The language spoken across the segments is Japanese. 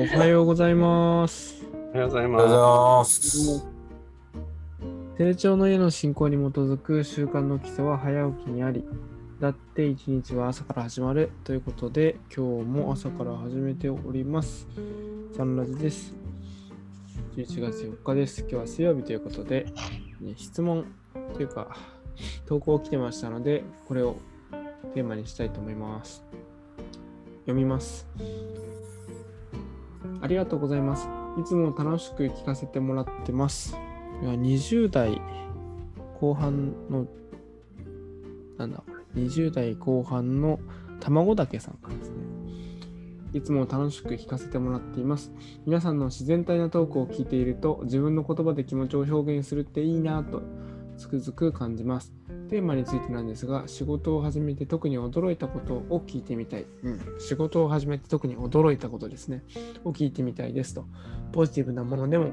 おはようございます。おはようございます。成長の家の信仰に基づく習慣の基礎は早起きにあり、だって一日は朝から始まるということで、今日も朝から始めております。サンラジです。11月4日です。今日は水曜日ということで、ね質問というか、投稿来てましたので、これをテーマにしたいと思います。読みます。ありがとうございます。いつも楽しく聞かせてもらってます。いや20代後半の、なんだこれ、20代後半の卵だけさんからですね。いつも楽しく聞かせてもらっています。皆さんの自然体なトークを聞いていると、自分の言葉で気持ちを表現するっていいなとつくづく感じます。テーマについてなんですが、仕事を始めて特に驚いたことを聞いてみたい。うん、仕事を始めて特に驚いたことですね。を聞いてみたいですと。ポジティブなものでも、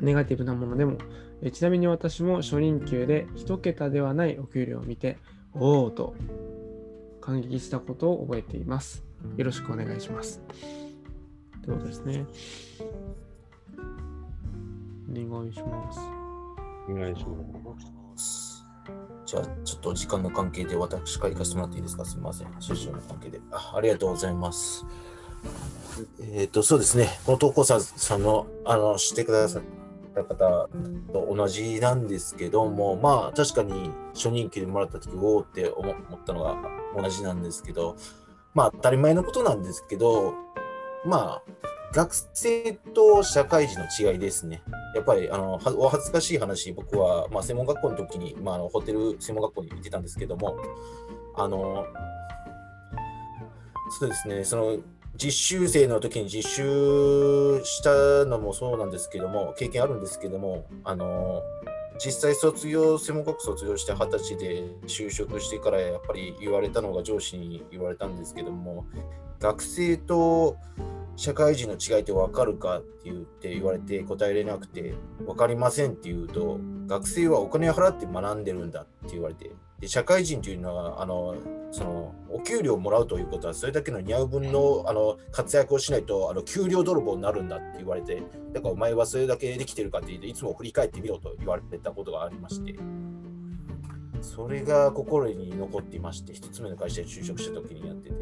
ネガティブなものでも、えちなみに私も初任給で1桁ではないお給料を見て、おおと感激したことを覚えています。よろしくお願いします。ということですね。お願いします。お願いします。じゃあ、ちょっと時間の関係で私から行かせてもらっていいですか？すみません。出身の関係であ。ありがとうございます。えっ、と、そうですね。この投稿者さんの、あの、してくださった方と同じなんですけども、まあ、確かに初任給でもらった時、おおって思思ったのが同じなんですけど、まあ、当たり前のことなんですけど、まあ、学生と社会人の違いですね。やっぱりあのお恥ずかしい話、僕は、まあ、専門学校の時に、まあ、あのホテル専門学校に行ってたんですけども、あのそうですね、その実習生の時に実習したのもそうなんですけども、経験あるんですけども、あの実際卒業、専門学校卒業して20歳で就職してからやっぱり言われたのが上司に言われたんですけども、学生と社会人の違いって分かるかって言って言われて答えれなくて分かりませんって言うと学生はお金を払って学んでるんだって言われてで社会人というのはあのそのお給料をもらうということはそれだけの似合う分のあの活躍をしないとあの給料泥棒になるんだって言われてだからお前はそれだけできてるかって言っていつも振り返ってみろと言われてたことがありましてそれが心に残っていまして一つ目の会社に就職した時にやってて。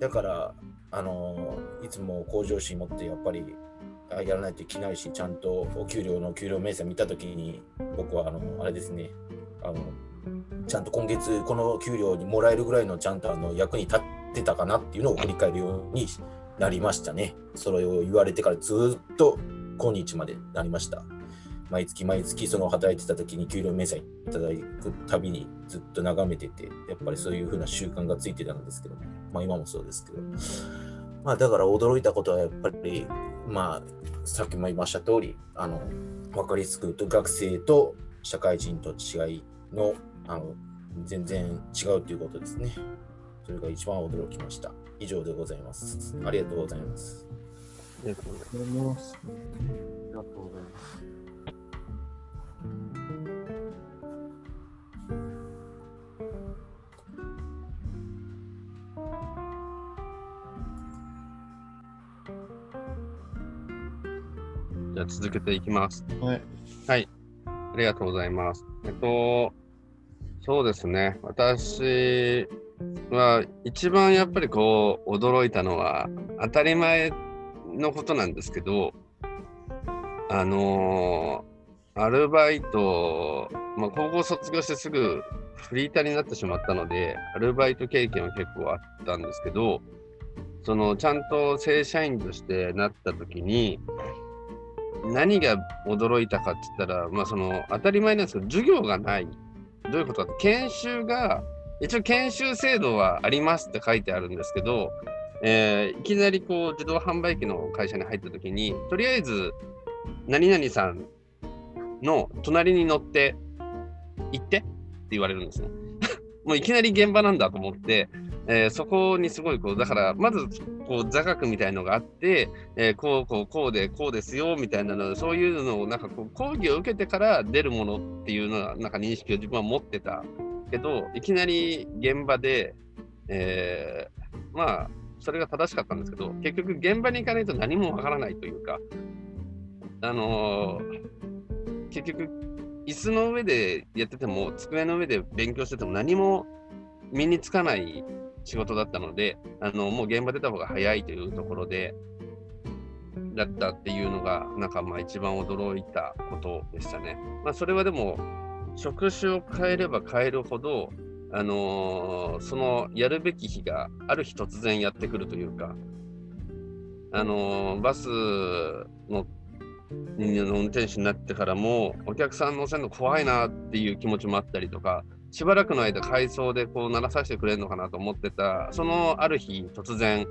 だからあのいつも向上心持ってやっぱりやらないといけないしちゃんとお給料の給料明細見た時に僕はあのあれですね。あのちゃんと今月この給料にもらえるぐらいのちゃんとあの役に立ってたかなっていうのを振り返るようになりましたね。それを言われてからずっと今日までなりました。毎月毎月その働いてた時に給料明細いただくたびにずっと眺めててやっぱりそういう風な習慣がついてたんですけどもまあ今もそうですけどまあだから驚いたことはやっぱりまあさっきも言いました通りあの分かりやすく言うと学生と社会人と違いのあの全然違うということですねそれが一番驚きました以上でございますありがとうございますありがとうございありがとうございます。ます。ありがとうございます。じゃあ続けていきます。はい。ありがとうございます。えっと、そうですね。私は一番やっぱりこう驚いたのは当たり前のことなんですけど、あのアルバイト、まあ、高校卒業してすぐフリーターになってしまったので、アルバイト経験は結構あったんですけど、そのちゃんと正社員としてなった時に、何が驚いたかって言ったら、まあ、その当たり前なんですけど、授業がない。どういうことかって、研修が、一応研修制度はありますって書いてあるんですけど、えーいきなりこう自動販売機の会社に入った時に、とりあえず、何々さんの隣に乗って行ってって言われるんですね。もういきなり現場なんだと思って、えーそこにすごいこう、だから、まずこう座学みたいのがあって、えーこうこうこうでこうですよみたいなのそういうのをなんかこう講義を受けてから出るものっていうのはなんか認識を自分は持ってたけどいきなり現場で、えーまあそれが正しかったんですけど、結局現場に行かないと何もわからないというか、あのー結局、椅子の上でやってても、机の上で勉強してても何も身につかない仕事だったので、あのもう現場出た方が早いというところで、だったっていうのが、なんかまあ一番驚いたことでしたね。まあそれはでも、職種を変えれば変えるほど、あのーそのやるべき日がある日突然やってくるというか、あのーバスのの運転手になってからも、お客さん乗せるの怖いなっていう気持ちもあったりとか、しばらくの間、回送でこう鳴らさせてくれるのかなと思ってた、そのある日、突然、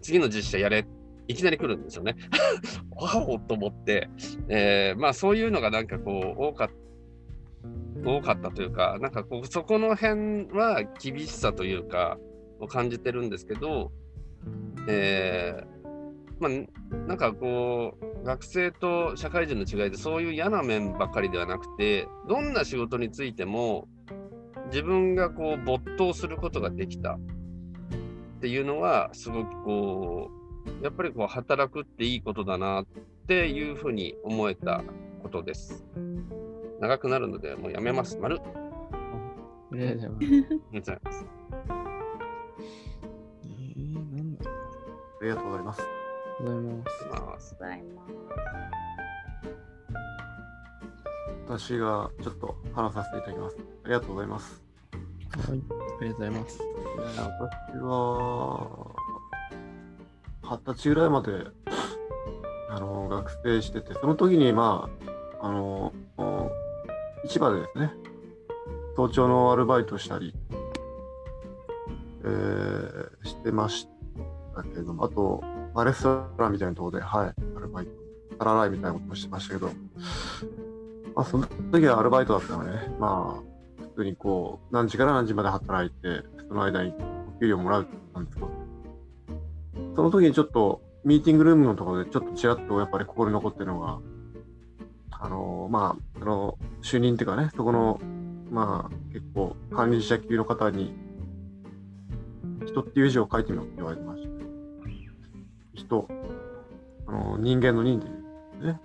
次の実写やれ、いきなり来るんですよね。わおと思って、えーまあそういうのがなんかこう、多かった。多かったというか、なんかこう、そこの辺は厳しさというか、を感じてるんですけど、えーまあ、なんかこう、学生と社会人の違いでそういう嫌な面ばっかりではなくて、どんな仕事についても、自分がこう没頭することができたっていうのは、すごくこう、やっぱりこう働くっていいことだなっていうふうに思えたことです。長くなるので、もうやめます。丸。ありがとうございます。ありがとうございます。ござい。ますございます。私がちょっと話させていただきます。ありがとうございます。はい、ありがとうございます。私は、二十歳ぐらいまで、あの、学生してて、その時に、まあ、あの、市場でですね、早朝のアルバイトしたり、えーしてましたけども、あと、まあ、レストランみたいなところで、はい、アルバイト、サラライみたいなこともしてましたけど、まあ、その時はアルバイトだったのでね、まあ、普通にこう、何時から何時まで働いて、その間にお給料もらうってことなんですけど、その時にちょっと、ミーティングルームのところでちょっとちらっとやっぱり心に残ってるのが、あのまあ、あの、主任っていうかね、そこの、まあ、結構管理者級の方に、人っていう字を書いてみろって言われてまして、人、あの、人間の人でね、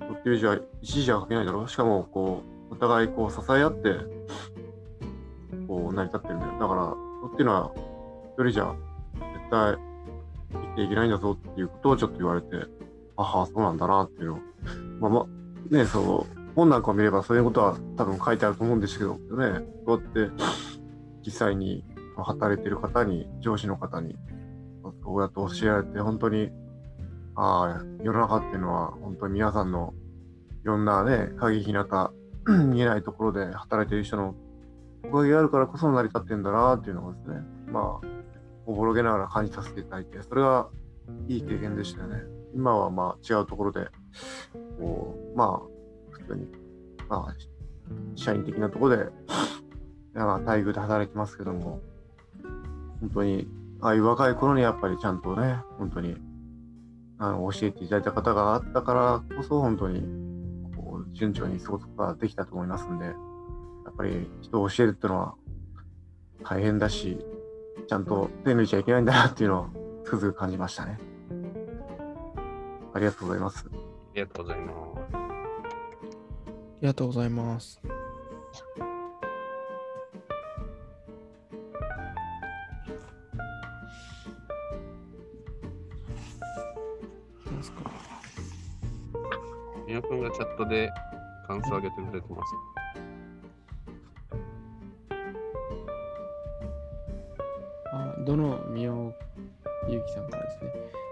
人っていう字は一字は書けないだろう。しかも、こう、お互いこう支え合って、こう成り立ってるんだよ。だから、人っていうのは、一人じゃ絶対生きていけないんだぞっていうことをちょっと言われて、あは、そうなんだなっていうのを、まあまあ、ね、そう、本なんかを見ればそういうことは多分書いてあると思うんですけどね、そうやって実際に働いてる方に、上司の方に、こうやって教えられて、本当に、ああ、世の中っていうのは本当に皆さんのいろんなね、影ひなた、見えないところで働いてる人のおかげがあるからこそ成り立ってんだなっていうのをですね、まあ、おぼろげながら感じさせていただいて、それがいい経験でしたよね。今はまあ違うところで、こう、まあ、普通に、まあ、社員的なところで、まあ、待遇で働いてますけども、本当に、ああいう若い頃にやっぱりちゃんとね、本当に、あの、教えていただいた方があったからこそ、本当に、こう、順調に過ごすことができたと思いますんで、ぱり人を教えるっていうのは大変だし、ちゃんと手抜いちゃいけないんだなっていうのをつくづく感じましたね。ありがとうございます。ありがとうございます。ありがとうございます。なんすか？みよくんがチャットで感想を上げてくれてます。どの宮尾ゆうきさんからですね。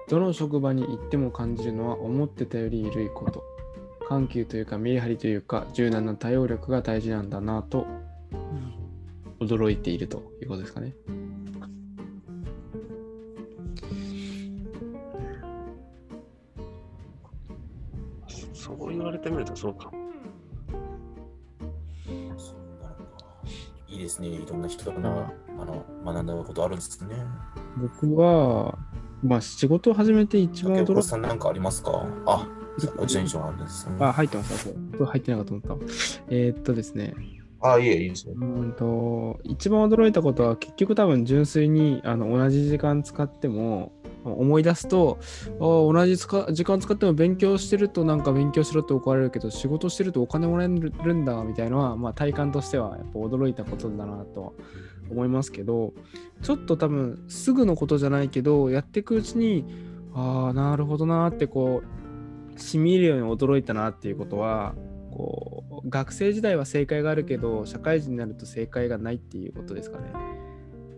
どの職場に行っても感じるのは思ってたより緩いこと。緩急というかメリハリというか柔軟な対応力が大事なんだなと驚いているということですかね。そう言われてみるとそうかいいですね。いろんな人があの学んだことあるんですね。僕は、まあ仕事を始めて一番驚いさんなんかありますか？あ、あるんですね。あ、入ってます。これ入ってなかったと思った。えーっとですね、あ、いえ、いいですね。うんと一番驚いたことは結局多分純粋にあの同じ時間使っても思い出すとあ同じ時間使っても勉強してるとなんか勉強しろって怒られるけど仕事してるとお金もらえるんだみたいなのは、まあ、体感としてはやっぱ驚いたことだなと思いますけどちょっと多分すぐのことじゃないけどやっていくうちにああなるほどなってこうしみ入るように驚いたなっていうことはこう学生時代は正解があるけど社会人になると正解がないっていうことですかね。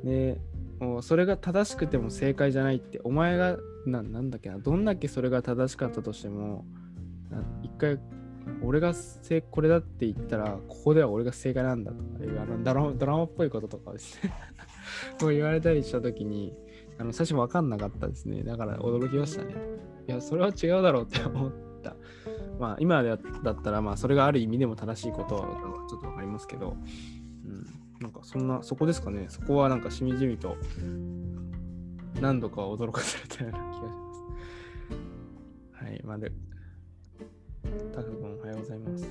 でもうそれが正しくても正解じゃないってお前がななんだっけなどんだけそれが正しかったとしても一回俺が正これだって言ったらここでは俺が正解なんだとかいうあのドラマドラマっぽいこととかですねこう言われたりした時にあの最初分かんなかったですね。だから驚きましたね。いやそれは違うだろうって思った。まあ今だったらまあそれがある意味でも正しいことはちょっと分かりますけど、なんかそんなそこですかね。そこはなんかしみじみと何度か驚かされたような気がします。はいまあでタク君おはようございます。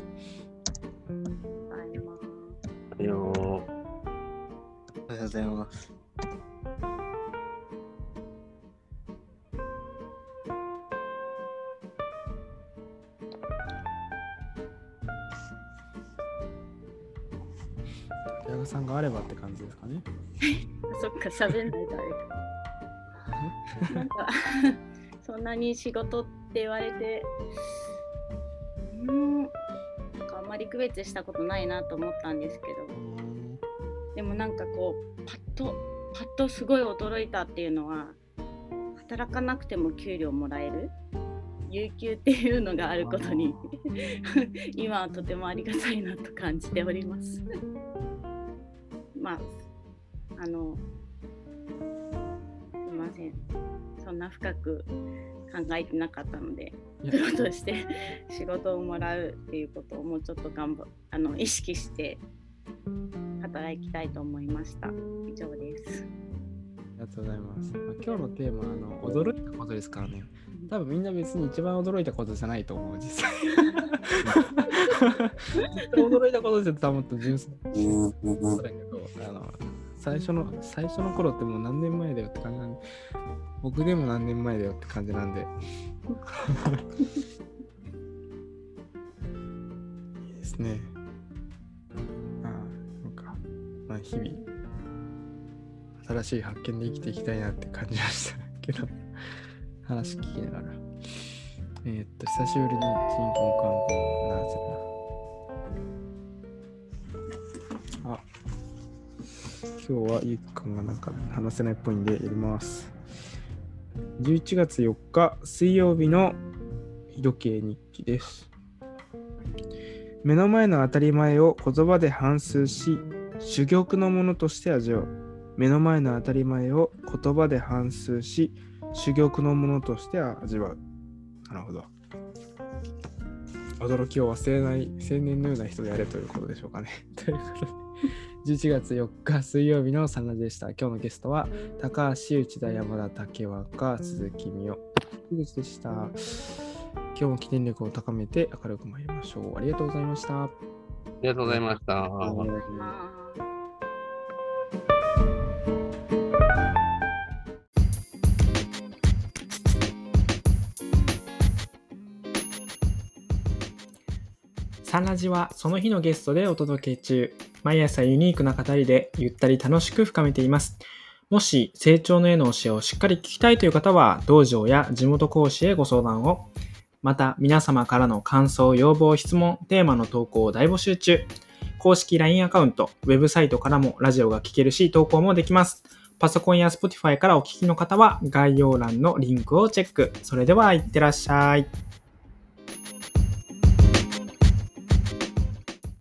いよおはようございます。さんがあればって感じですかね そっか、喋んないとあれか。なんか そんなに仕事って言われて、うーん、なんかあんまり区別したことないなと思ったんですけど、でもなんかこう、パッと、パッとすごい驚いたっていうのは、働かなくても給料もらえる？有給っていうのがあることに 今はとてもありがたいなと感じております。まああのすいません。そんな深く考えてなかったのでプロとして 仕事をもらうっていうことをもうちょっと頑張あの意識して働きたいと思いました。以上です。ありがとうございます。まあ、今日のテーマはあの驚いたことですからね。多分みんな別に一番驚いたことじゃないと思う、実際。驚いたことですよ、多分純粋あの最初の最初の頃ってもう何年前だよって感じなんで、僕でも何年前だよって感じなんで。いいですね。ああ、なんか、まあ日々。新しい発見で生きていきたいなって感じましたけど、話聞きながら。えーっと、久しぶりに人工観光なぜ今日はゆっくんがなんか話せないっぽいんでやります。11月4日水曜日の日時計日記です。目の前の当たり前を言葉で反芻し、珠玉のものとして味わう。目の前の当たり前を言葉で反芻し、珠玉のものとして味わう。なるほど。驚きを忘れない青年のような人であれということでしょうかね。ということで、11月4日水曜日のサナでした。今日のゲストは高橋、内田、山田、竹若、鈴木美代、樋口でした。今日も起点力を高めて明るく参りましょう。ありがとうございました。ありがとうございました。サンラジはその日のゲストでお届け中。毎朝ユニークな語りでゆったり楽しく深めています。もし成長の絵の教えをしっかり聞きたいという方は、道場や地元講師へご相談を。また、皆様からの感想、要望、質問、テーマの投稿を大募集中。公式 LINE アカウント、ウェブサイトからもラジオが聞けるし、投稿もできます。パソコンや Spotify からお聞きの方は概要欄のリンクをチェック。それでは、いってらっしゃい。